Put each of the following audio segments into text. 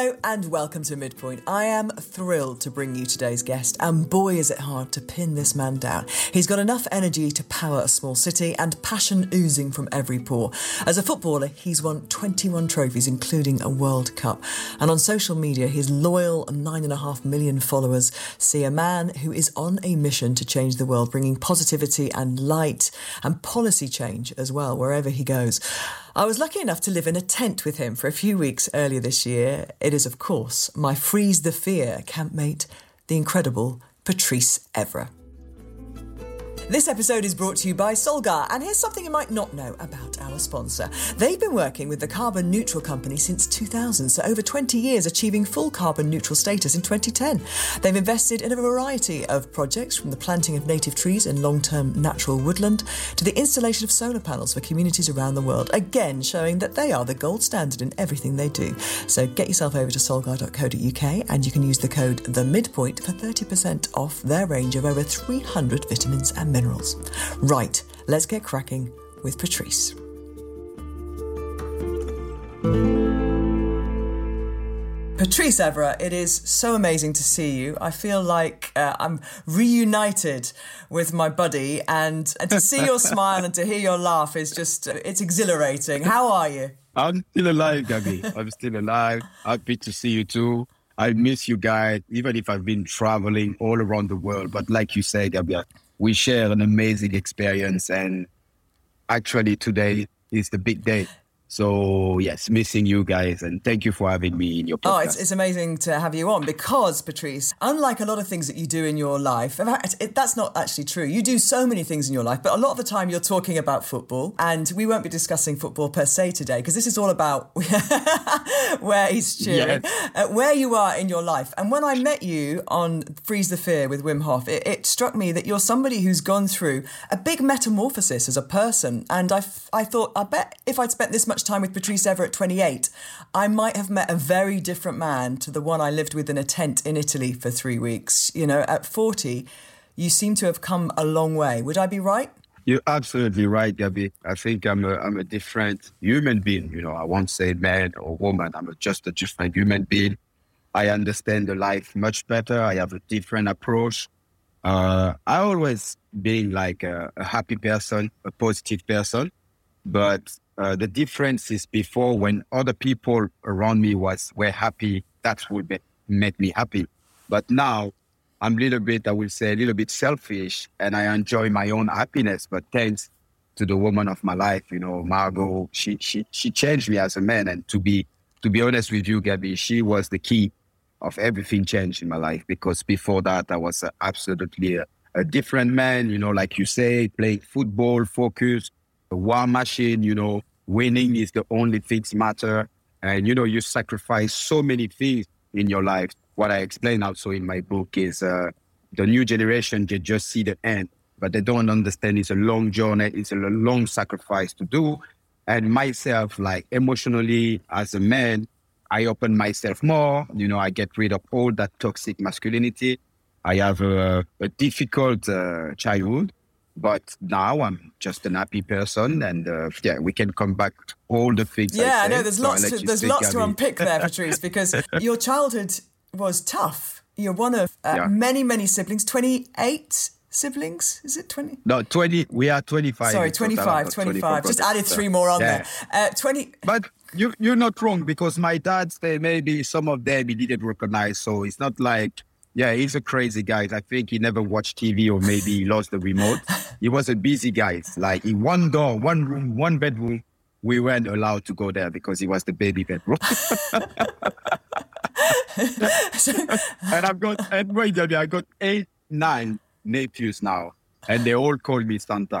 Hello and welcome to Midpoint. I am thrilled to bring you today's guest, and boy is it hard to pin this man down. He's got enough energy to power a small city and passion oozing from every pore. As a footballer, he's won 21 trophies, including a World Cup. And on social media, his loyal 9.5 million followers see a man who is on a mission to change the world, bringing positivity and light and policy change as well, wherever he goes. I was lucky enough to live in a tent with him for a few weeks earlier this year. It is, of course, my Freeze the Fear campmate, the incredible Patrice Evra. This episode is brought to you by Solgar, and here's something you might not know about our sponsor. They've been working with the Carbon Neutral Company since 2000, so over 20 years, achieving full carbon neutral status in 2010. They've invested in a variety of projects from the planting of native trees in long term natural woodland to the installation of solar panels for communities around the world, again showing that they are the gold standard in everything they do. So get yourself over to solgar.co.uk and you can use the code The Midpoint for 30% off their range of over 300 vitamins and minerals minerals. Right, let's get cracking with Patrice. Patrice Evra, it is so amazing to see you. I feel like uh, I'm reunited with my buddy, and, and to see your smile and to hear your laugh is just, uh, it's exhilarating. How are you? I'm still alive, Gabby. I'm still alive. Happy to see you too. I miss you guys, even if I've been traveling all around the world. But like you said, Gabby, we share an amazing experience. And actually, today is the big day. So yes, missing you guys, and thank you for having me in your podcast. Oh, it's, it's amazing to have you on because Patrice, unlike a lot of things that you do in your life, in fact, it, that's not actually true. You do so many things in your life, but a lot of the time you're talking about football, and we won't be discussing football per se today because this is all about where he's cheering, yes. uh, where you are in your life. And when I met you on Freeze the Fear with Wim Hof, it, it struck me that you're somebody who's gone through a big metamorphosis as a person, and I, I thought, I bet if I'd spent this much much time with Patrice Evra at 28, I might have met a very different man to the one I lived with in a tent in Italy for three weeks. You know, at 40, you seem to have come a long way. Would I be right? You're absolutely right, Gabby. I think I'm a, I'm a different human being. You know, I won't say man or woman. I'm a, just a different human being. I understand the life much better. I have a different approach. Uh, I always been like a, a, happy person, a positive person, but uh, the difference is before when other people around me was were happy, that be, make me happy. But now I'm a little bit, I will say, a little bit selfish, and I enjoy my own happiness. But thanks to the woman of my life, you know, Margot, she she she changed me as a man. And to be to be honest with you, Gabby, she was the key of everything changed in my life. Because before that, I was absolutely a, a different man. You know, like you say, playing football, focus, a war machine. You know, winning is the only things matter. And, you know, you sacrifice so many things in your life. What I explain also in my book is uh, the new generation, they just see the end, but they don't understand it's a long journey, it's a long sacrifice to do. And myself, like emotionally as a man, I open myself more. You know, I get rid of all that toxic masculinity. I have a, a difficult uh, childhood. But now I'm just an happy person, and uh, yeah, we can come back to all the things. Yeah, I, know there's so lots. To, there's lots to unpick there, Patrice, because your childhood was tough. You're one of uh, yeah. many, many siblings. Twenty-eight siblings? Is it 20? No, 20. We are 25. Sorry, 25, 25. Just added three more on yeah. there. Uh, 20. But you, you're not wrong because my dad, they maybe some of them he didn't recognize. So it's not like yeah, he's a crazy guy. I think he never watched TV or maybe he lost the remote. He was a busy guy. Like in one door, one room, one bedroom, we weren't allowed to go there because he was the baby bedroom. and I've got and wait, I got eight, nine nephews now. And they all call me Santa.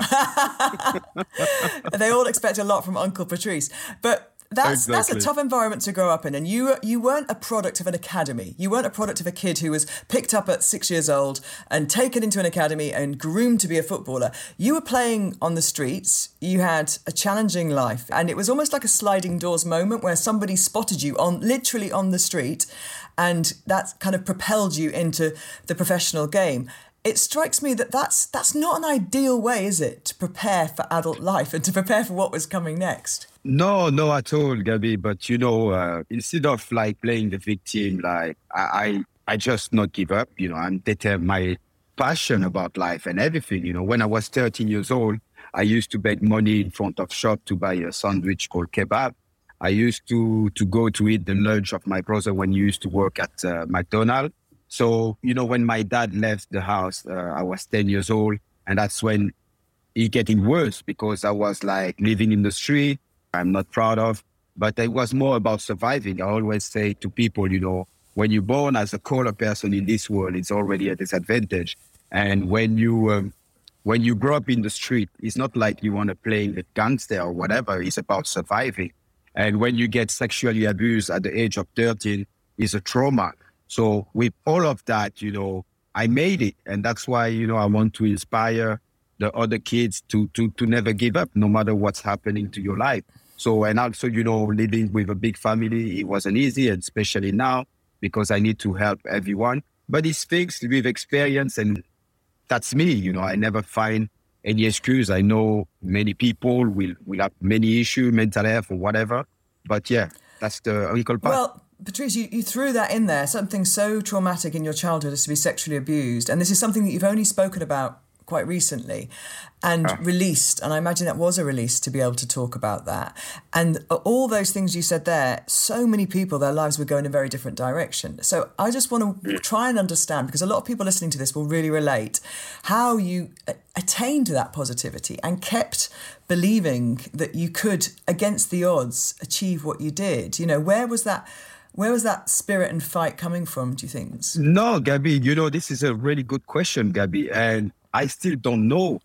they all expect a lot from Uncle Patrice. But that's exactly. that's a tough environment to grow up in and you you weren't a product of an academy. You weren't a product of a kid who was picked up at 6 years old and taken into an academy and groomed to be a footballer. You were playing on the streets. You had a challenging life and it was almost like a sliding doors moment where somebody spotted you on literally on the street and that kind of propelled you into the professional game it strikes me that that's that's not an ideal way, is it, to prepare for adult life and to prepare for what was coming next? No, no, at all, Gabby. But you know, uh, instead of like playing the victim, like I, I, I just not give up. You know, I'm determined. My passion about life and everything. You know, when I was 13 years old, I used to beg money in front of shop to buy a sandwich called kebab. I used to to go to eat the lunch of my brother when he used to work at uh, McDonald's. So, you know, when my dad left the house, uh, I was 10 years old. And that's when it getting worse because I was like living in the street. I'm not proud of, but it was more about surviving. I always say to people, you know, when you're born as a color person in this world, it's already a disadvantage. And when you, um, when you grow up in the street, it's not like you want to play the gangster or whatever. It's about surviving. And when you get sexually abused at the age of 13, it's a trauma. So with all of that, you know, I made it. And that's why, you know, I want to inspire the other kids to to to never give up, no matter what's happening to your life. So and also, you know, living with a big family, it wasn't easy, and especially now because I need to help everyone. But it's things with experience and that's me, you know, I never find any excuse. I know many people will will have many issues, mental health or whatever. But yeah, that's the equal part. Well, Patrice, you, you threw that in there, something so traumatic in your childhood as to be sexually abused. And this is something that you've only spoken about quite recently and released. And I imagine that was a release to be able to talk about that. And all those things you said there, so many people, their lives were going in a very different direction. So I just want to try and understand, because a lot of people listening to this will really relate, how you attained that positivity and kept believing that you could, against the odds, achieve what you did. You know, where was that? Where was that spirit and fight coming from, do you think? No, Gabby, you know, this is a really good question, Gabby. And I still don't know.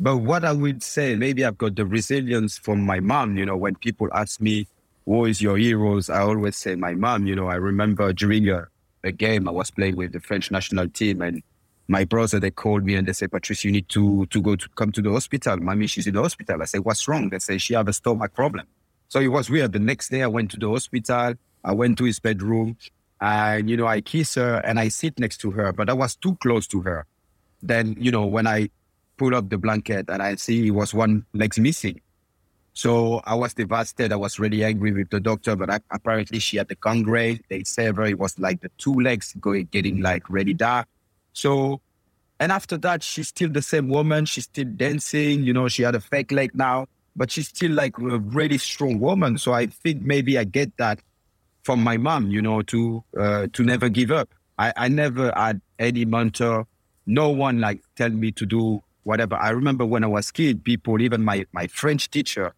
But what I would say, maybe I've got the resilience from my mom. You know, when people ask me, who is your heroes? I always say my mom. You know, I remember during a, a game I was playing with the French national team and my brother, they called me and they said, Patrice, you need to, to go to come to the hospital. Mommy, she's in the hospital. I said, what's wrong? They say, she have a stomach problem. So it was weird. The next day I went to the hospital. I went to his bedroom and, you know, I kiss her and I sit next to her, but I was too close to her. Then, you know, when I pull up the blanket and I see he was one leg missing. So I was devastated. I was really angry with the doctor, but I, apparently she had the gangrene. They said it was like the two legs going, getting like really dark. So, and after that, she's still the same woman. She's still dancing. You know, she had a fake leg now, but she's still like a really strong woman. So I think maybe I get that from my mom, you know, to uh, to never give up. I, I never had any mentor, no one like tell me to do whatever. I remember when I was kid, people, even my my French teacher,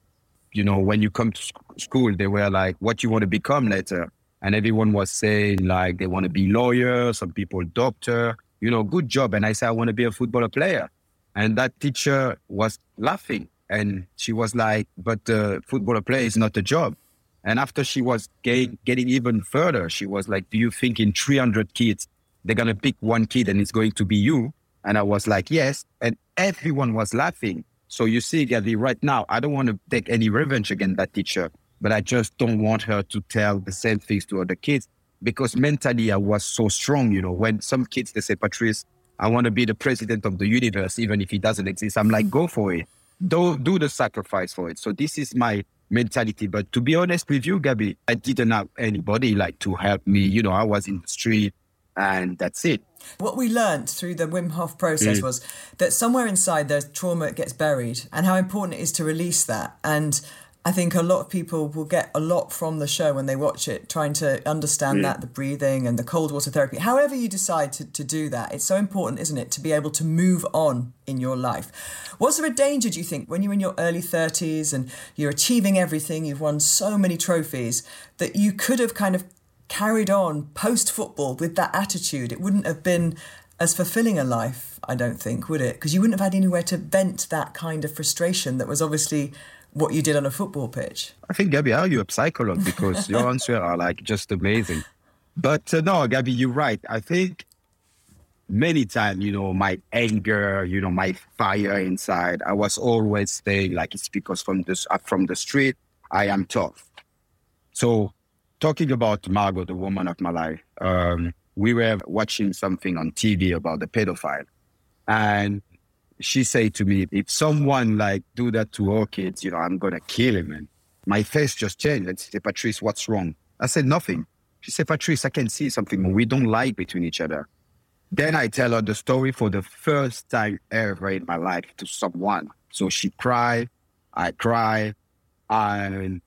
you know, when you come to school, they were like, "What you want to become later?" And everyone was saying like they want to be lawyer, some people doctor, you know, good job. And I said I want to be a footballer player, and that teacher was laughing, and she was like, "But the footballer player is not a job." And after she was mm-hmm. getting even further, she was like, Do you think in 300 kids, they're going to pick one kid and it's going to be you? And I was like, Yes. And everyone was laughing. So you see, Gabby, right now, I don't want to take any revenge against that teacher, but I just don't want her to tell the same things to other kids because mentally I was so strong. You know, when some kids, they say, Patrice, I want to be the president of the universe, even if it doesn't exist. I'm like, mm-hmm. go for it. Do, do the sacrifice for it. So this is my mentality. But to be honest with you, Gabby, I didn't have anybody like to help me. You know, I was in the street and that's it. What we learned through the Wim Hof process mm. was that somewhere inside there's trauma gets buried and how important it is to release that. And I think a lot of people will get a lot from the show when they watch it, trying to understand mm. that the breathing and the cold water therapy. However, you decide to, to do that, it's so important, isn't it, to be able to move on in your life. Was there a danger, do you think, when you're in your early 30s and you're achieving everything, you've won so many trophies, that you could have kind of carried on post football with that attitude? It wouldn't have been as fulfilling a life, I don't think, would it? Because you wouldn't have had anywhere to vent that kind of frustration that was obviously what you did on a football pitch? I think, Gabby, are you a psychologist? Because your answers are like just amazing. But uh, no, Gabby, you're right. I think many times, you know, my anger, you know, my fire inside, I was always saying like it's because from the, uh, from the street, I am tough. So talking about Margot, the woman of my life, um, we were watching something on TV about the pedophile. And she said to me, if someone like do that to our kids, you know, I'm gonna kill him. And my face just changed. And she said, Patrice, what's wrong? I said, nothing. She said, Patrice, I can see something we don't like between each other. Then I tell her the story for the first time ever in my life to someone. So she cried, I cry, and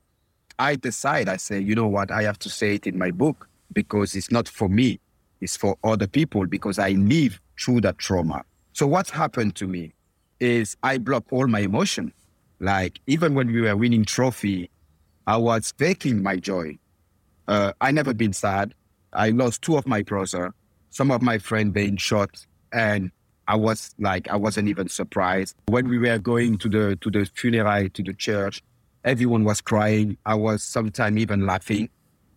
I decide, I say, you know what, I have to say it in my book because it's not for me, it's for other people because I live through that trauma. So what happened to me is I block all my emotion. Like even when we were winning trophy, I was faking my joy. Uh, I never been sad. I lost two of my brother, some of my friend being shot, and I was like, I wasn't even surprised. When we were going to the to the funeral to the church, everyone was crying. I was sometimes even laughing.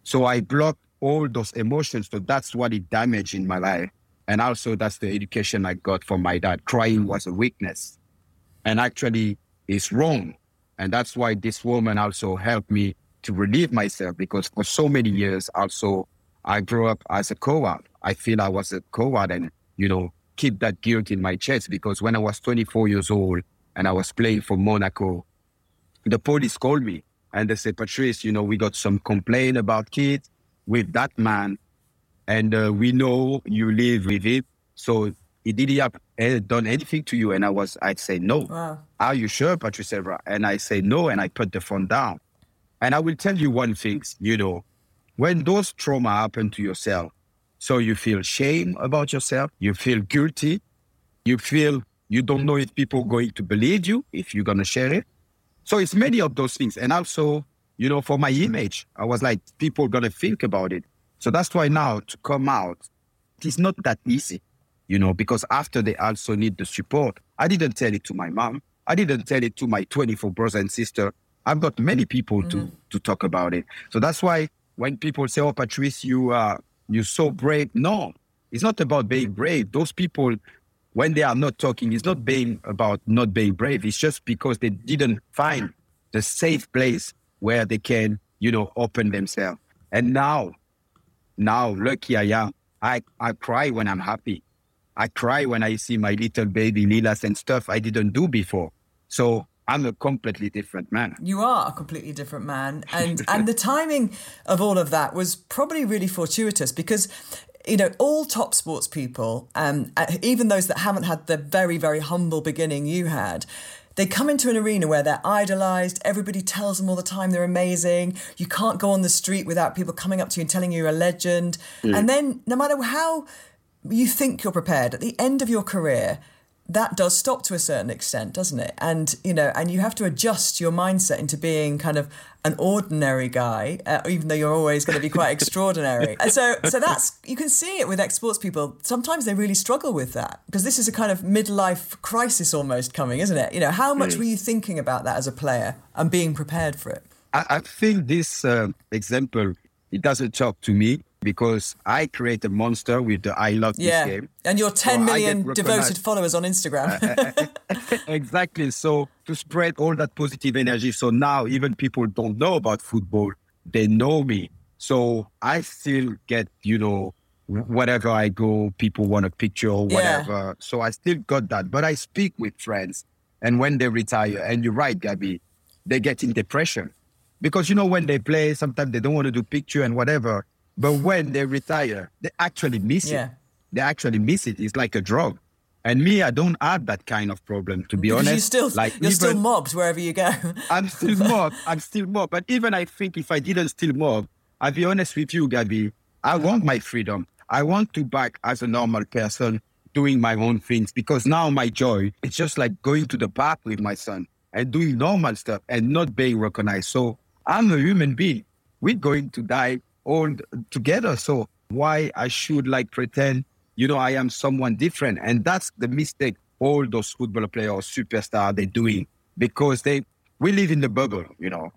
So I blocked all those emotions. So that's what it damaged in my life. And also that's the education I got from my dad. Crying was a weakness. And actually it's wrong. And that's why this woman also helped me to relieve myself because for so many years also I grew up as a coward. I feel I was a coward and, you know, keep that guilt in my chest because when I was 24 years old and I was playing for Monaco, the police called me and they said, Patrice, you know, we got some complaint about kids with that man and uh, we know you live with it. So he didn't have eh, done anything to you. And I was, I'd say, no. Wow. Are you sure, Patrice Evra? And I say, no. And I put the phone down. And I will tell you one thing, you know, when those trauma happen to yourself, so you feel shame about yourself, you feel guilty, you feel you don't know if people are going to believe you, if you're going to share it. So it's many of those things. And also, you know, for my image, I was like, people going to think about it. So that's why now to come out, it's not that easy, you know, because after they also need the support. I didn't tell it to my mom. I didn't tell it to my 24 brothers and sister. I've got many people mm. to to talk about it. So that's why when people say, "Oh, Patrice, you are you're so brave," no, it's not about being brave. Those people, when they are not talking, it's not being about not being brave. It's just because they didn't find the safe place where they can, you know, open themselves. And now, now, lucky I am. I, I cry when I'm happy. I cry when I see my little baby Lilas and stuff I didn't do before. So I'm a completely different man. You are a completely different man. And and the timing of all of that was probably really fortuitous because you know, all top sports people, um, uh, even those that haven't had the very, very humble beginning you had, they come into an arena where they're idolized. Everybody tells them all the time they're amazing. You can't go on the street without people coming up to you and telling you you're a legend. Mm. And then, no matter how you think you're prepared, at the end of your career, that does stop to a certain extent, doesn't it? And you know, and you have to adjust your mindset into being kind of an ordinary guy, uh, even though you're always going to be quite extraordinary. And so, so that's you can see it with ex-sports people. Sometimes they really struggle with that because this is a kind of midlife crisis almost coming, isn't it? You know, how much mm. were you thinking about that as a player and being prepared for it? I, I think this uh, example it doesn't talk to me because I create a monster with the I love yeah. this game. And your 10 so million devoted followers on Instagram. exactly. So to spread all that positive energy. So now even people don't know about football, they know me. So I still get, you know, whatever I go, people want a picture or whatever. Yeah. So I still got that. But I speak with friends. And when they retire, and you're right, Gabby, they get in depression. Because you know, when they play, sometimes they don't want to do picture and whatever. But when they retire, they actually miss yeah. it. They actually miss it. It's like a drug. And me, I don't have that kind of problem, to be because honest. You still, like you're even, still mobbed wherever you go. I'm still mobbed. I'm still mobbed. But even I think if I didn't still mob, I'll be honest with you, Gabby, I want my freedom. I want to back as a normal person doing my own things because now my joy is just like going to the park with my son and doing normal stuff and not being recognized. So I'm a human being. We're going to die all together. So why I should like pretend, you know, I am someone different. And that's the mistake all those football players, superstar, they're doing because they, we live in the bubble, you know,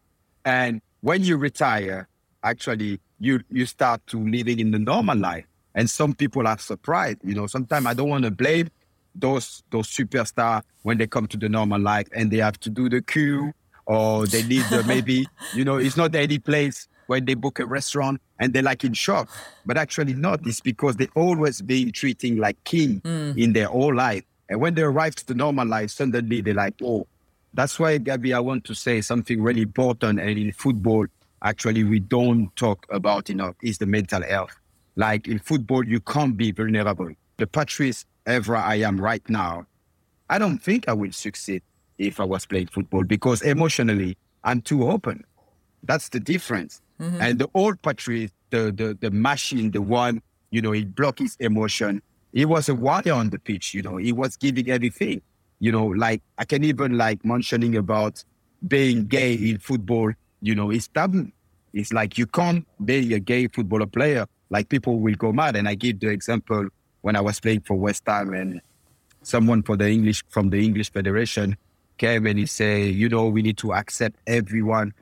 and when you retire, actually you, you start to living in the normal life. And some people are surprised, you know, sometimes I don't want to blame those, those superstars when they come to the normal life and they have to do the queue or they need the, maybe, you know, it's not any place when they book a restaurant and they're like in shock, but actually not. It's because they always been treating like king mm. in their whole life. And when they arrive to the normal life, suddenly they're like, oh, that's why, Gabby, I want to say something really important. And in football, actually, we don't talk about enough is the mental health. Like in football, you can't be vulnerable. The Patrice Evra I am right now, I don't think I will succeed if I was playing football because emotionally, I'm too open. That's the difference. Mm-hmm. And the old Patrice, the, the, the machine, the one, you know, he blocked his emotion. He was a warrior on the pitch, you know, he was giving everything. You know, like I can even like mentioning about being gay in football, you know, it's stubborn. It's like you can't be a gay footballer player. Like people will go mad. And I give the example when I was playing for West Ham and someone for the English from the English Federation came and he say, you know, we need to accept everyone.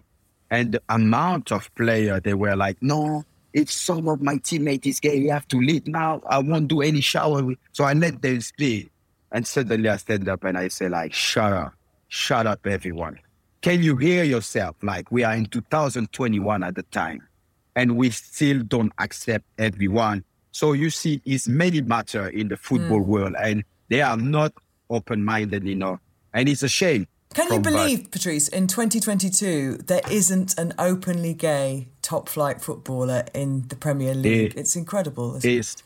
And the amount of player they were like, no, if some of my teammates is gay, we have to leave now. I won't do any shower. So I let them speak. And suddenly I stand up and I say, like, shut up, shut up, everyone. Can you hear yourself? Like, we are in 2021 at the time, and we still don't accept everyone. So you see, it's many matter in the football mm. world, and they are not open minded enough. And it's a shame. Can you believe. Patrice, in 2022, there isn't an openly gay top flight footballer in the Premier League? It, it's incredible. It is. It?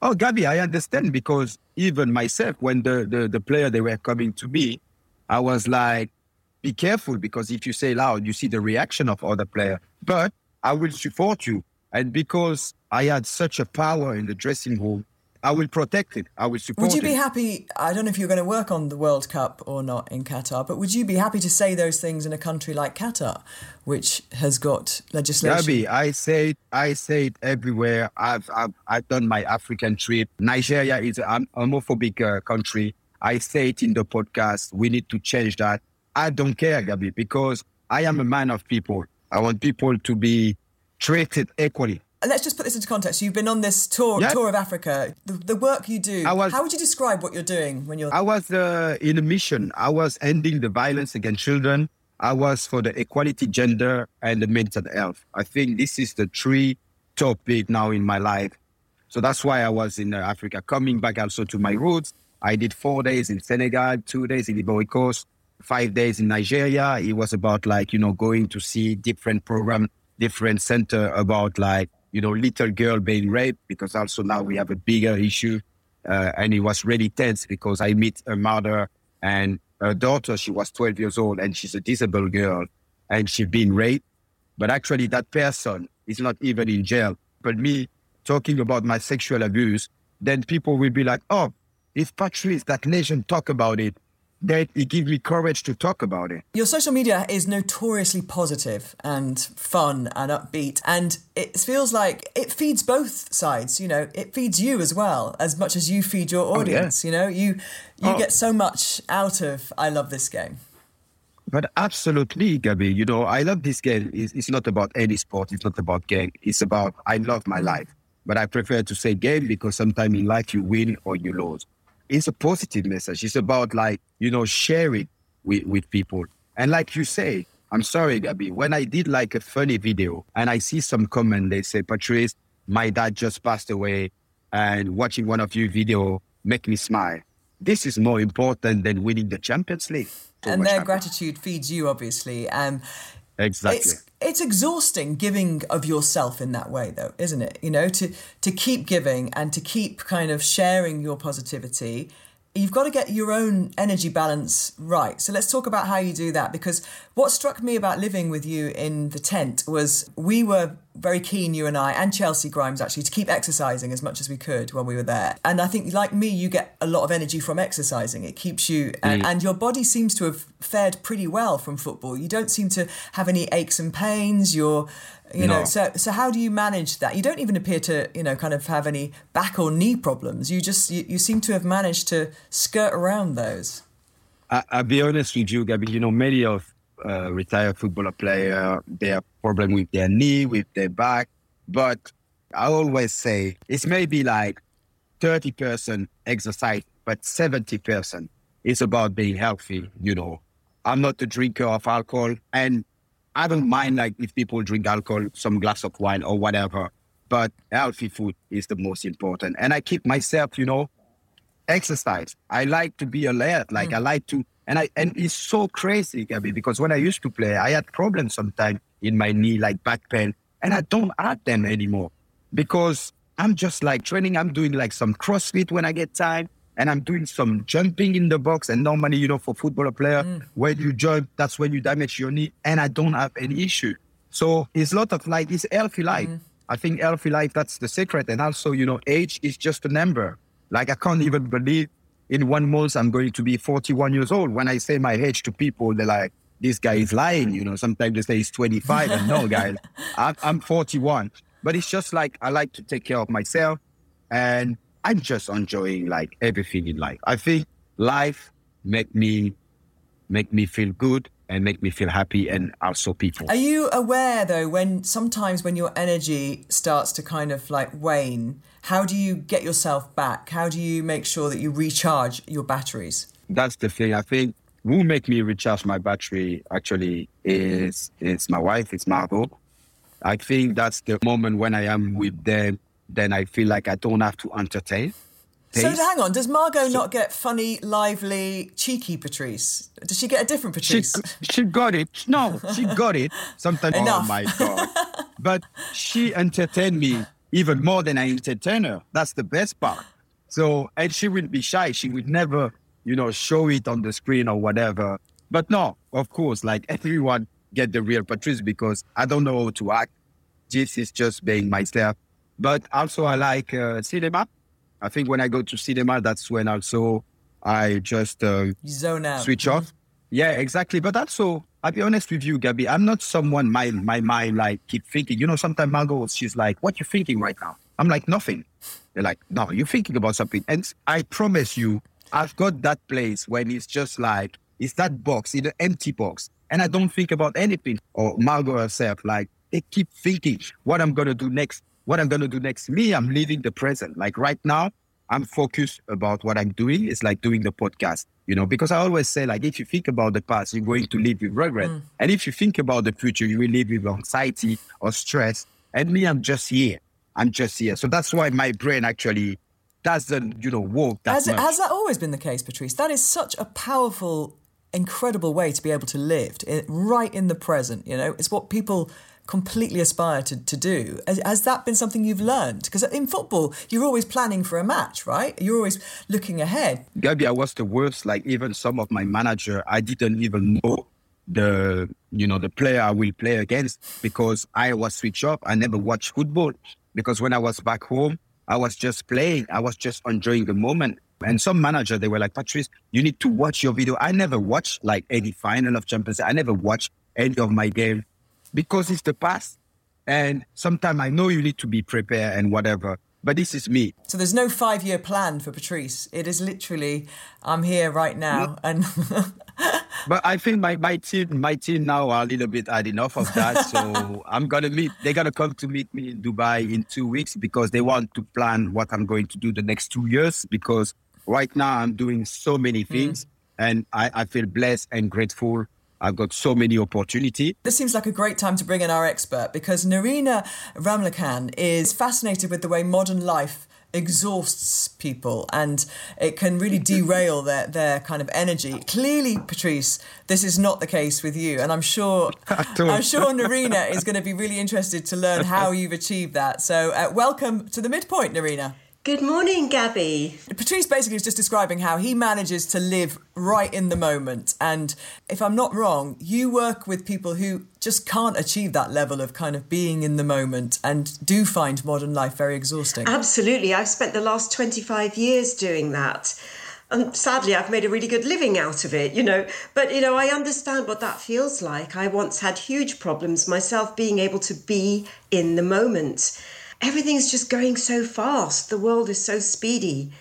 Oh, Gabby, I understand because even myself, when the, the, the player they were coming to me, I was like, be careful because if you say loud, you see the reaction of other player. But I will support you. And because I had such a power in the dressing room, I will protect it. I will support it. Would you be it. happy? I don't know if you're going to work on the World Cup or not in Qatar, but would you be happy to say those things in a country like Qatar, which has got legislation? Gabby, I say it, I say it everywhere. I've, I've, I've done my African trip. Nigeria is an homophobic uh, country. I say it in the podcast. We need to change that. I don't care, Gabby, because I am a man of people. I want people to be treated equally let's just put this into context. You've been on this tour yep. tour of Africa. The, the work you do. Was, how would you describe what you're doing when you're? I was uh, in a mission. I was ending the violence against children. I was for the equality, gender, and the mental health. I think this is the three topic now in my life. So that's why I was in uh, Africa. Coming back also to my roots, I did four days in Senegal, two days in Ivory Coast, five days in Nigeria. It was about like you know going to see different program, different center about like you know, little girl being raped because also now we have a bigger issue. Uh, and it was really tense because I meet a mother and her daughter. She was 12 years old and she's a disabled girl and she's been raped. But actually, that person is not even in jail. But me talking about my sexual abuse, then people will be like, oh, if Patrice, that nation, talk about it, that it gives me courage to talk about it. Your social media is notoriously positive and fun and upbeat, and it feels like it feeds both sides. You know, it feeds you as well as much as you feed your audience. Oh, yeah. You know, you you oh. get so much out of I love this game. But absolutely, Gabby. You know, I love this game. It's, it's not about any sport. It's not about game. It's about I love my life. But I prefer to say game because sometimes in life you win or you lose it's a positive message. It's about like, you know, sharing with, with people. And like you say, I'm sorry, Gabby, when I did like a funny video and I see some comment, they say, Patrice, my dad just passed away and watching one of your video make me smile. This is more important than winning the Champions League. and their gratitude feeds you, obviously. Um, exactly. It's, it's exhausting giving of yourself in that way though isn't it you know to to keep giving and to keep kind of sharing your positivity you've got to get your own energy balance right. So let's talk about how you do that because what struck me about living with you in the tent was we were very keen, you and I, and Chelsea Grimes actually, to keep exercising as much as we could when we were there. And I think, like me, you get a lot of energy from exercising. It keeps you, mm. and, and your body seems to have fared pretty well from football. You don't seem to have any aches and pains. You're you no. know so so how do you manage that you don't even appear to you know kind of have any back or knee problems you just you, you seem to have managed to skirt around those I, I'll be honest with you Gabby. you know many of uh, retired footballer player they have problem with their knee with their back. But I always say it's maybe like 30% exercise but 70% is about being healthy you know. I'm not a drinker of alcohol and I don't mind like if people drink alcohol, some glass of wine or whatever, but healthy food is the most important. And I keep myself, you know, exercise. I like to be alert. Like mm. I like to, and I and it's so crazy, Gabby, because when I used to play, I had problems sometimes in my knee, like back pain, and I don't have them anymore because I'm just like training. I'm doing like some CrossFit when I get time, and I'm doing some jumping in the box. And normally, you know, for footballer player, mm. when you jump, that's when you damage your knee, and I don't have any issue. So it's a lot of like it's healthy life. Mm. I think healthy life that's the secret, and also you know, age is just a number. Like I can't even believe in one month I'm going to be 41 years old. When I say my age to people, they're like, "This guy is lying." You know, sometimes they say he's 25, and no, guys, I'm, I'm 41. But it's just like I like to take care of myself, and I'm just enjoying like everything in life. I think life make me make me feel good and make me feel happy and also people. Are you aware though when sometimes when your energy starts to kind of like wane, how do you get yourself back? How do you make sure that you recharge your batteries? That's the thing. I think who make me recharge my battery actually is is my wife, it's Margot. I think that's the moment when I am with them, then I feel like I don't have to entertain. So hang on, does Margot so, not get funny, lively, cheeky Patrice? Does she get a different Patrice? She, she got it. No, she got it. Sometimes, oh my God. But she entertained me even more than I entertain her. That's the best part. So, and she would be shy. She would never, you know, show it on the screen or whatever. But no, of course, like everyone get the real Patrice because I don't know how to act. This is just being myself. But also I like uh, cinema. I think when I go to cinema, that's when also I just uh, zone out, switch off. Yeah, exactly. But also, I'll be honest with you, Gabby. I'm not someone my my mind like keep thinking. You know, sometimes Margot, she's like, "What you thinking right now?" I'm like, "Nothing." They're like, "No, you're thinking about something." And I promise you, I've got that place when it's just like it's that box, it's an empty box, and I don't think about anything. Or Margot herself, like they keep thinking what I'm gonna do next what I'm going to do next. Me, I'm living the present. Like right now, I'm focused about what I'm doing. It's like doing the podcast, you know, because I always say, like, if you think about the past, you're going to live with regret. Mm. And if you think about the future, you will live with anxiety or stress. And me, I'm just here. I'm just here. So that's why my brain actually doesn't, you know, work that has, much. has that always been the case, Patrice? That is such a powerful, incredible way to be able to live right in the present. You know, it's what people completely aspire to, to do. Has, has that been something you've learned? Because in football, you're always planning for a match, right? You're always looking ahead. Gabby, I was the worst. Like even some of my manager, I didn't even know the you know the player I will play against because I was switched off. I never watched football because when I was back home, I was just playing. I was just enjoying the moment. And some manager, they were like, Patrice, you need to watch your video. I never watched like any final of Champions. I never watched any of my game because it's the past. And sometimes I know you need to be prepared and whatever, but this is me. So there's no five year plan for Patrice. It is literally, I'm here right now. And but I think my, my team my team now are a little bit had enough of that. So I'm gonna meet they're gonna come to meet me in Dubai in two weeks because they want to plan what I'm going to do the next two years because right now I'm doing so many hmm. things mm. and I, I feel blessed and grateful I've got so many opportunity. This seems like a great time to bring in our expert because Nerina Ramlakhan is fascinated with the way modern life exhausts people and it can really derail their, their kind of energy. Clearly, Patrice, this is not the case with you. And I'm sure I'm sure Nerina is going to be really interested to learn how you've achieved that. So uh, welcome to the midpoint, Nerina. Good morning, Gabby. Patrice basically is just describing how he manages to live right in the moment. And if I'm not wrong, you work with people who just can't achieve that level of kind of being in the moment and do find modern life very exhausting. Absolutely. I've spent the last 25 years doing that. And sadly, I've made a really good living out of it, you know. But, you know, I understand what that feels like. I once had huge problems myself being able to be in the moment everything's just going so fast. The world is so speedy.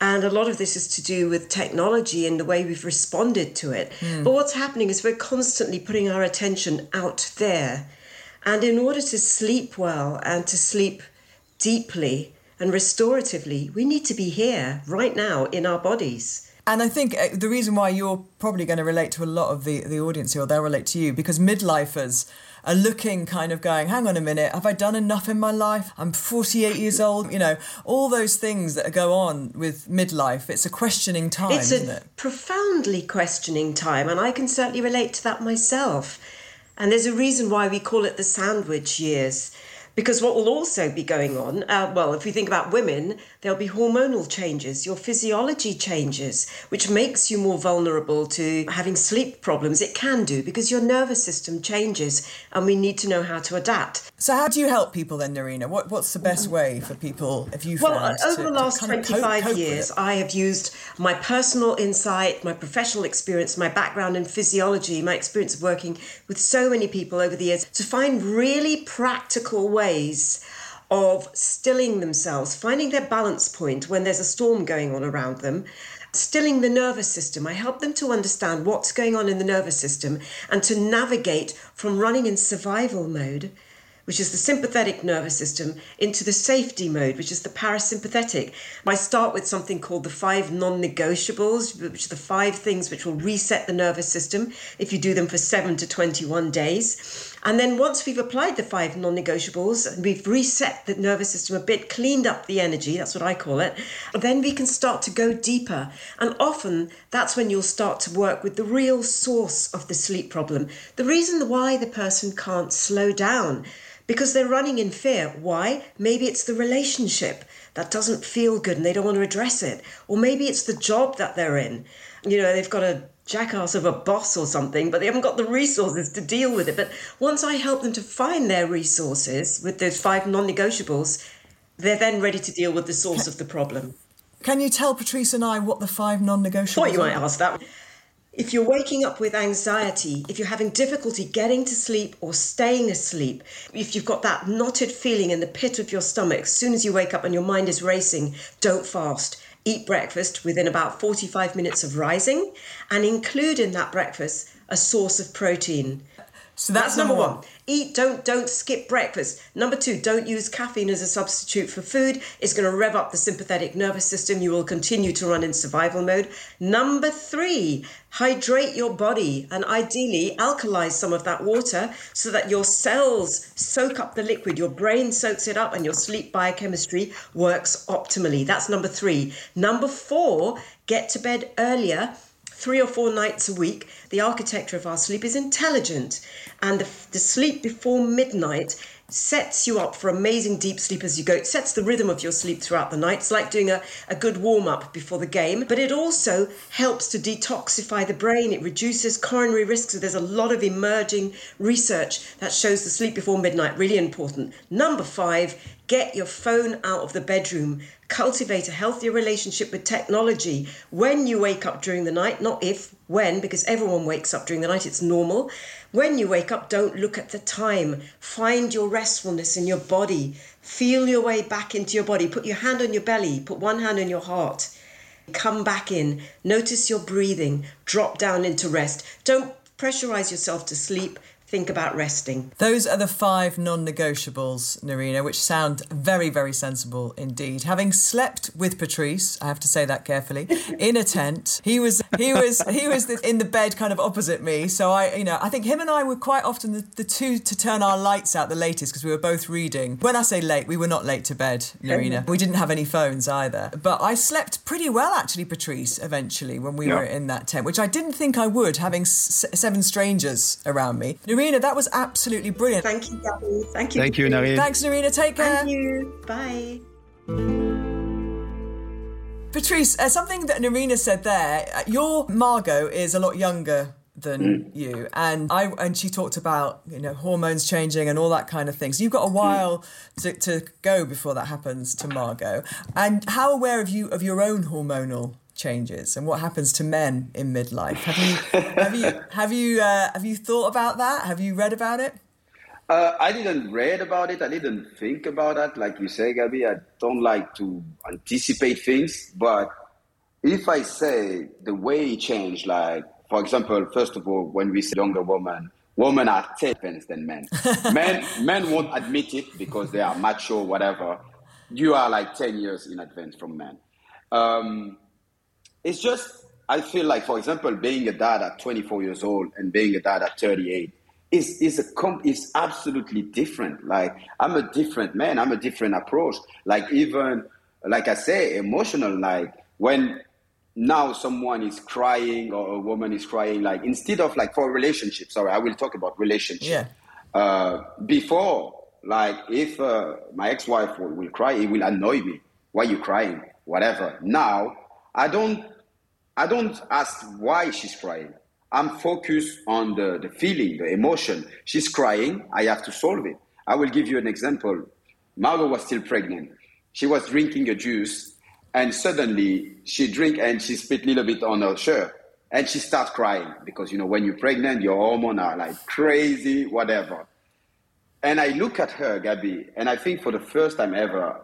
And a lot of this is to do with technology and the way we've responded to it. Mm. But what's happening is we're constantly putting our attention out there. And in order to sleep well and to sleep deeply and restoratively, we need to be here right now in our bodies. And I think uh, the reason why you're probably going to relate to a lot of the, the audience here, or they'll relate to you, because midlifers are looking kind of going, hang on a minute, have I done enough in my life? I'm 48 years old. You know, all those things that go on with midlife. It's a questioning time, it's isn't it? profoundly questioning time. And I can certainly relate to that myself. And there's a reason why we call it the sandwich years because what will also be going on, uh, well, if we think about women, there'll be hormonal changes, your physiology changes, which makes you more vulnerable to having sleep problems. It can do because your nervous system changes and we need to know how to adapt. So, how do you help people then, Nerina? What, what's the best way for people, if you Well, over to, the last to kind of 25 cope, cope years. I have used my personal insight, my professional experience, my background in physiology, my experience of working with so many people over the years to find really practical ways of stilling themselves, finding their balance point when there's a storm going on around them. Stilling the nervous system. I help them to understand what's going on in the nervous system and to navigate from running in survival mode which is the sympathetic nervous system, into the safety mode, which is the parasympathetic. I start with something called the five non negotiables, which are the five things which will reset the nervous system if you do them for seven to 21 days. And then once we've applied the five non negotiables and we've reset the nervous system a bit, cleaned up the energy, that's what I call it, then we can start to go deeper. And often that's when you'll start to work with the real source of the sleep problem, the reason why the person can't slow down because they're running in fear. Why? Maybe it's the relationship that doesn't feel good and they don't want to address it. Or maybe it's the job that they're in. You know, they've got a jackass of a boss or something, but they haven't got the resources to deal with it. But once I help them to find their resources with those five non negotiables, they're then ready to deal with the source of the problem. Can you tell Patrice and I what the five non negotiables Thought you are? might ask that. If you're waking up with anxiety, if you're having difficulty getting to sleep or staying asleep, if you've got that knotted feeling in the pit of your stomach as soon as you wake up and your mind is racing, don't fast. Eat breakfast within about 45 minutes of rising and include in that breakfast a source of protein. So That's number one. Eat, don't don't skip breakfast. Number two, don't use caffeine as a substitute for food. It's going to rev up the sympathetic nervous system. You will continue to run in survival mode. Number three, hydrate your body and ideally alkalize some of that water so that your cells soak up the liquid, your brain soaks it up, and your sleep biochemistry works optimally. That's number three. Number four, get to bed earlier three or four nights a week. The architecture of our sleep is intelligent, and the, the sleep before midnight sets you up for amazing deep sleep as you go. It sets the rhythm of your sleep throughout the night. It's like doing a, a good warm up before the game, but it also helps to detoxify the brain. It reduces coronary risks. So there's a lot of emerging research that shows the sleep before midnight really important. Number five, get your phone out of the bedroom. Cultivate a healthier relationship with technology when you wake up during the night, not if, when, because everyone wakes up during the night, it's normal. When you wake up, don't look at the time. Find your restfulness in your body. Feel your way back into your body. Put your hand on your belly, put one hand on your heart. Come back in. Notice your breathing. Drop down into rest. Don't pressurize yourself to sleep. Think about resting. Those are the five non negotiables, Nerina, which sound very, very sensible indeed. Having slept with Patrice, I have to say that carefully, in a tent, he was he was he was in the bed kind of opposite me. So I you know, I think him and I were quite often the, the two to turn our lights out the latest because we were both reading. When I say late, we were not late to bed, Nerina. We didn't have any phones either. But I slept pretty well actually, Patrice, eventually when we Yeah. were in that tent, which I didn't think I would, having s- seven strangers around me. Nerina, that was absolutely brilliant. Thank you, Gabby. Thank you. Thank you, Narine. Thanks, Nerina. Take care. Thank you. Bye. Patrice, uh, something that Nerina said there, uh, your Margot is a lot younger than you and I and she talked about you know hormones changing and all that kind of thing so you've got a while to, to go before that happens to Margot and how aware of you of your own hormonal changes and what happens to men in midlife have you have you have you uh, have you thought about that have you read about it Uh, I didn't read about it. I didn't think about that. Like you say, Gabby, I don't like to anticipate things. But if I say the way it changed, like, for example, first of all, when we say younger woman, women are 10 advanced than men. men. Men won't admit it because they are macho, whatever. You are like 10 years in advance from men. Um, it's just, I feel like, for example, being a dad at 24 years old and being a dad at 38, is is a comp is absolutely different. Like I'm a different man. I'm a different approach. Like even like I say, emotional. Like when now someone is crying or a woman is crying, like instead of like for a relationship. Sorry, I will talk about relationship. Yeah. Uh, before, like if uh, my ex-wife will, will cry, it will annoy me. Why you crying? Whatever. Now I don't. I don't ask why she's crying. I'm focused on the, the feeling, the emotion. She's crying. I have to solve it. I will give you an example. Margot was still pregnant. She was drinking a juice, and suddenly she drink and she spit a little bit on her shirt, and she start crying because you know when you're pregnant, your hormones are like crazy, whatever. And I look at her, Gabby, and I think for the first time ever,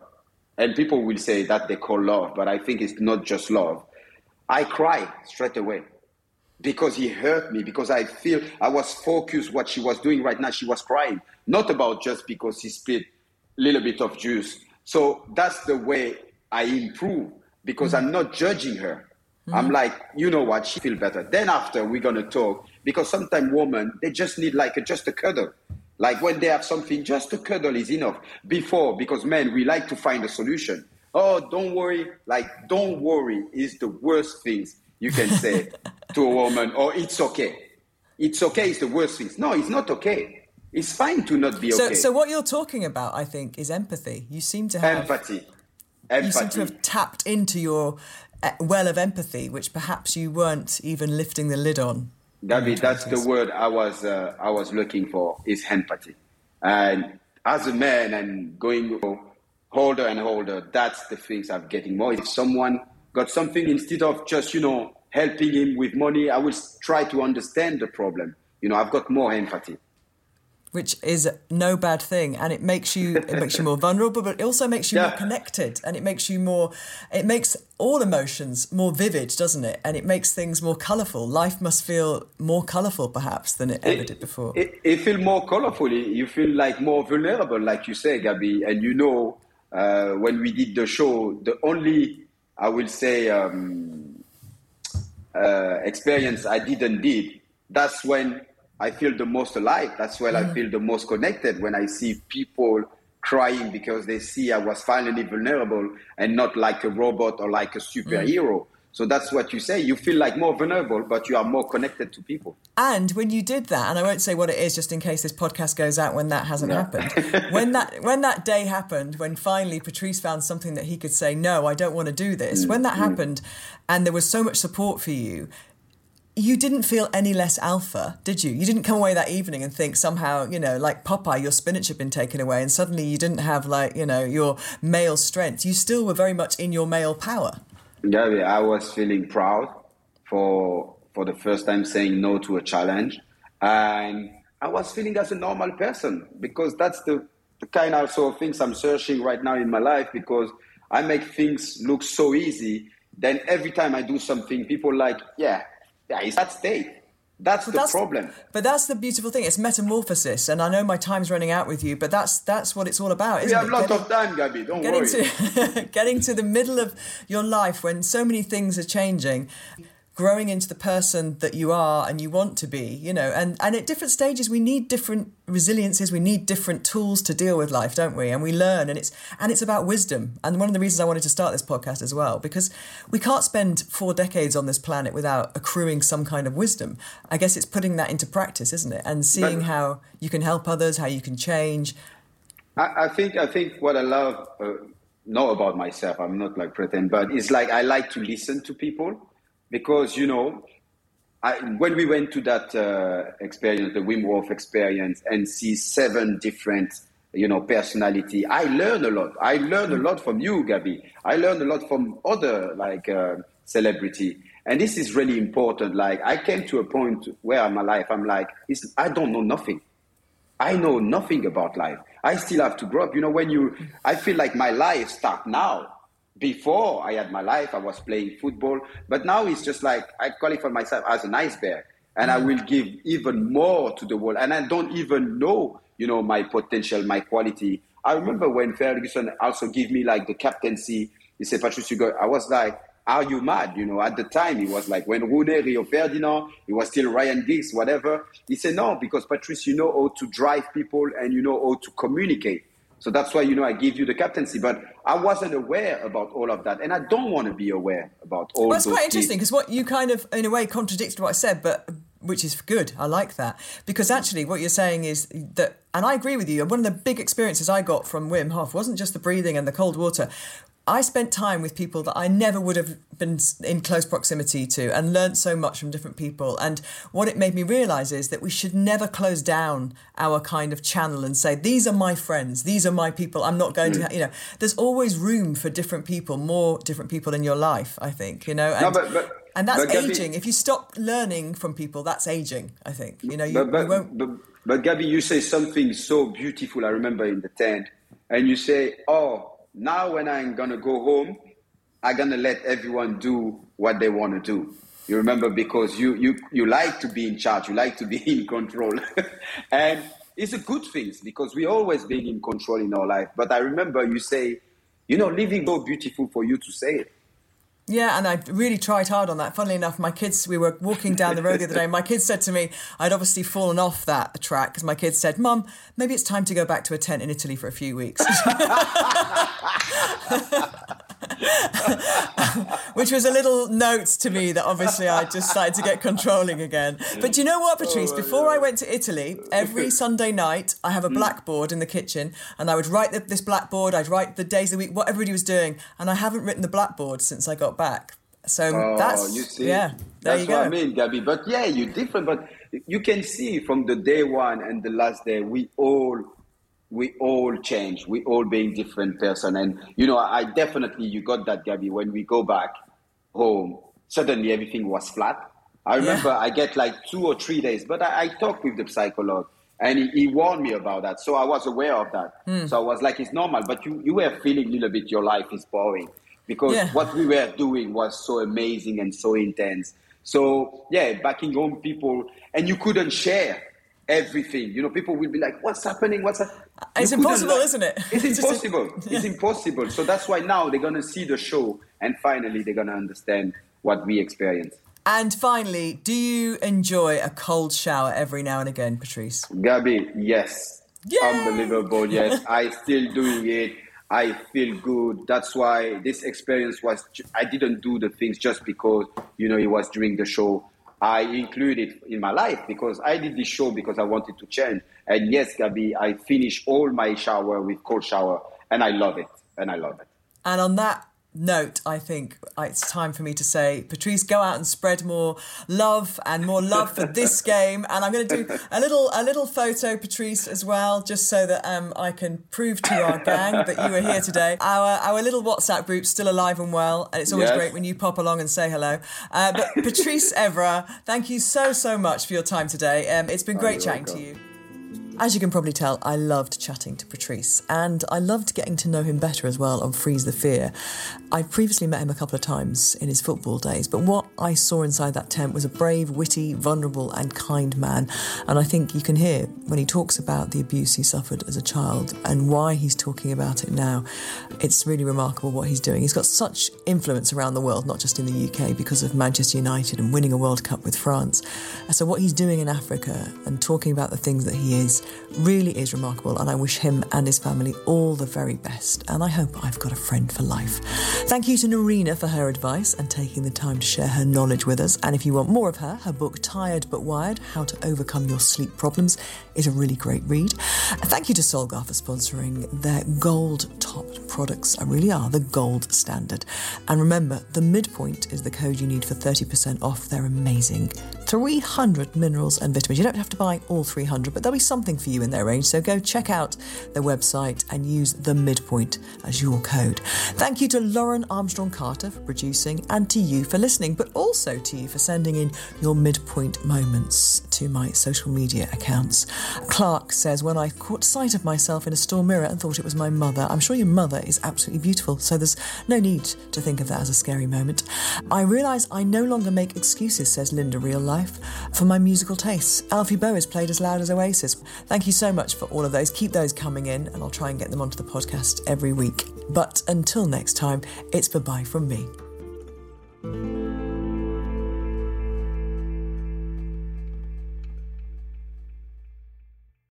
and people will say that they call love, but I think it's not just love. I cry straight away because he hurt me because i feel i was focused what she was doing right now she was crying not about just because he spit a little bit of juice so that's the way i improve because mm-hmm. i'm not judging her mm-hmm. i'm like you know what she feel better then after we're gonna talk because sometimes women they just need like a, just a cuddle like when they have something just a cuddle is enough before because men we like to find a solution oh don't worry like don't worry is the worst things you can say to a woman, or oh, it's okay. It's okay is the worst thing. No, it's not okay. It's fine to not be so, okay. So what you're talking about, I think, is empathy. You seem to have empathy. empathy. You seem to have tapped into your uh, well of empathy, which perhaps you weren't even lifting the lid on. Gabby, that's the word I was uh, I was looking for is empathy. And as a man and going older and older, that's the things I'm getting more. If someone got something instead of just you know helping him with money. I will try to understand the problem. You know, I've got more empathy. Which is no bad thing, and it makes you it makes you more vulnerable, but it also makes you yeah. more connected, and it makes you more. It makes all emotions more vivid, doesn't it? And it makes things more colourful. Life must feel more colourful, perhaps, than it, it ever did before. It, it feels more colourful. You feel like more vulnerable, like you say, Gabby. And you know, uh, when we did the show, the only I will say. Um, uh, experience I didn't did, that's when I feel the most alive. That's when mm. I feel the most connected. When I see people crying because they see I was finally vulnerable and not like a robot or like a superhero. Mm. So that's what you say. You feel like more vulnerable, but you are more connected to people. And when you did that, and I won't say what it is, just in case this podcast goes out when that hasn't happened. when that when that day happened, when finally Patrice found something that he could say, "No, I don't want to do this." Mm. When that mm. happened, and there was so much support for you, you didn't feel any less alpha, did you? You didn't come away that evening and think somehow, you know, like Popeye, your spinach had been taken away, and suddenly you didn't have like, you know, your male strength. You still were very much in your male power. Gabby, I was feeling proud for for the first time saying no to a challenge, and I was feeling as a normal person because that's the, the kind of sort of things I'm searching right now in my life because I make things look so easy. Then every time I do something, people like, yeah, yeah, it's that state. That's but the that's, problem. But that's the beautiful thing. It's metamorphosis, and I know my time's running out with you, but that's that's what it's all about. Isn't we have it? lots of time, Gabby. Don't getting worry. To, getting to the middle of your life when so many things are changing, growing into the person that you are and you want to be you know and and at different stages we need different resiliences we need different tools to deal with life don't we? And we learn and it's and it's about wisdom. And one of the reasons i wanted to start this podcast as well because we can't spend four decades on this planet without accruing some kind of wisdom. I guess it's putting that into practice isn't it? And seeing but, how you can help others how you can change. I, I think i think what i love uh, know about myself i'm not like pretend but it's like i like to listen to people because you know I, when we went to that uh, experience, the Wim Hof experience, and see seven different, you know, personality, I learned a lot. I learned a lot from you, Gabby. I learned a lot from other like uh, celebrity, and this is really important. Like I came to a point where in my life, I'm like, I don't know nothing. I know nothing about life. I still have to grow up. You know, when you, I feel like my life start now before I had my life, I was playing football, but now it's just like I qualify myself as an iceberg, and I mm. will give even more to the world, and I don't even know, you know, my potential, my quality. I remember when Ferguson also gave me like the captaincy. He said, Patrice, you go. I was like, are you mad? You know, at the time, he was like, when Rooney, Rio Ferdinand, it was still Ryan Giggs, whatever. He said, no, because Patrice, you know how to drive people and you know how to communicate. So that's why, you know, I give you the captaincy. But I wasn't aware about all of that. And I don't want to be aware about all of that. well, it's quite interesting because what you kind of, in a way, contradicted what I said, but which is good. I like that. Because actually, what you're saying is that, and I agree with you, one of the big experiences I got from Wim Hof wasn't just the breathing and the cold water. I spent time with people that I never would have been in close proximity to and learned so much from different people. And what it made me realize is that we should never close down our kind of channel and say, these are my friends, these are my people. I'm not going mm. to, you know, there's always room for different people, more different people in your life, I think, you know. And, no, but, but, and that's aging. Gabby, if you stop learning from people, that's aging, I think. You know, you, but, but, you won't. But, but Gabby, you say something so beautiful. I remember in the tent, and you say, oh, now, when I'm gonna go home, I'm gonna let everyone do what they want to do. You remember because you you you like to be in charge, you like to be in control, and it's a good thing because we always being in control in our life. But I remember you say, you know, living so beautiful for you to say it. Yeah, and I really tried hard on that. Funnily enough, my kids, we were walking down the road the other day. My kids said to me, I'd obviously fallen off that track because my kids said, Mum, maybe it's time to go back to a tent in Italy for a few weeks. Which was a little note to me that obviously I just started to get controlling again. But do you know what, Patrice? Oh, Before I went to Italy, every Sunday night I have a hmm. blackboard in the kitchen and I would write the, this blackboard, I'd write the days of the week, what everybody was doing. And I haven't written the blackboard since I got back. So oh, that's, you see, yeah, there that's you go. what I mean, Gabby. But yeah, you're different. But you can see from the day one and the last day, we all we all change. We all being different person. And, you know, I definitely, you got that, Gabby. when we go back home, suddenly everything was flat. I remember yeah. I get like two or three days, but I, I talked with the psychologist and he, he, warned me about that. So I was aware of that. Mm. So I was like, it's normal, but you, you were feeling a little bit your life is boring because yeah. what we were doing was so amazing and so intense. So yeah, backing home people, and you couldn't share everything. You know, people will be like, "What's happening? What's ha-? It's impossible, isn't it? It's impossible. yeah. It's impossible. So that's why now they're gonna see the show, and finally they're gonna understand what we experience. And finally, do you enjoy a cold shower every now and again, Patrice? Gabby, yes. Yay! Unbelievable. Yes, I still doing it. I feel good. That's why this experience was. I didn't do the things just because you know it was during the show. I include it in my life because I did this show because I wanted to change. And yes, Gabby, I finish all my shower with cold shower and I love it. And I love it. And on that note, I think it's time for me to say, Patrice, go out and spread more love and more love for this game. And I'm going to do a little a little photo, Patrice, as well, just so that um, I can prove to our gang that you were here today. Our our little WhatsApp group's still alive and well, and it's always yes. great when you pop along and say hello. Uh, but Patrice Evra, thank you so so much for your time today. Um, it's been great chatting welcome. to you. As you can probably tell, I loved chatting to Patrice and I loved getting to know him better as well on Freeze the Fear. I've previously met him a couple of times in his football days, but what I saw inside that tent was a brave, witty, vulnerable, and kind man. And I think you can hear when he talks about the abuse he suffered as a child and why he's talking about it now. It's really remarkable what he's doing. He's got such influence around the world, not just in the UK, because of Manchester United and winning a World Cup with France. So, what he's doing in Africa and talking about the things that he is really is remarkable, and I wish him and his family all the very best. And I hope I've got a friend for life. Thank you to Nerina for her advice and taking the time to share her knowledge with us. And if you want more of her, her book Tired But Wired How to Overcome Your Sleep Problems is a really great read. Thank you to Solgar for sponsoring their gold topped products. I really are the gold standard. And remember, the midpoint is the code you need for 30% off. They're amazing. 300 minerals and vitamins. You don't have to buy all 300, but there'll be something for you in their range. So go check out their website and use the midpoint as your code. Thank you to Lauren Armstrong Carter for producing and to you for listening, but also to you for sending in your midpoint moments to my social media accounts. Clark says, When I caught sight of myself in a store mirror and thought it was my mother, I'm sure your mother is absolutely beautiful, so there's no need to think of that as a scary moment. I realise I no longer make excuses, says Linda Real Life, for my musical tastes. Alfie Boe is played as loud as Oasis. Thank you so much for all of those. Keep those coming in, and I'll try and get them onto the podcast every week. But until next time, it's bye bye from me.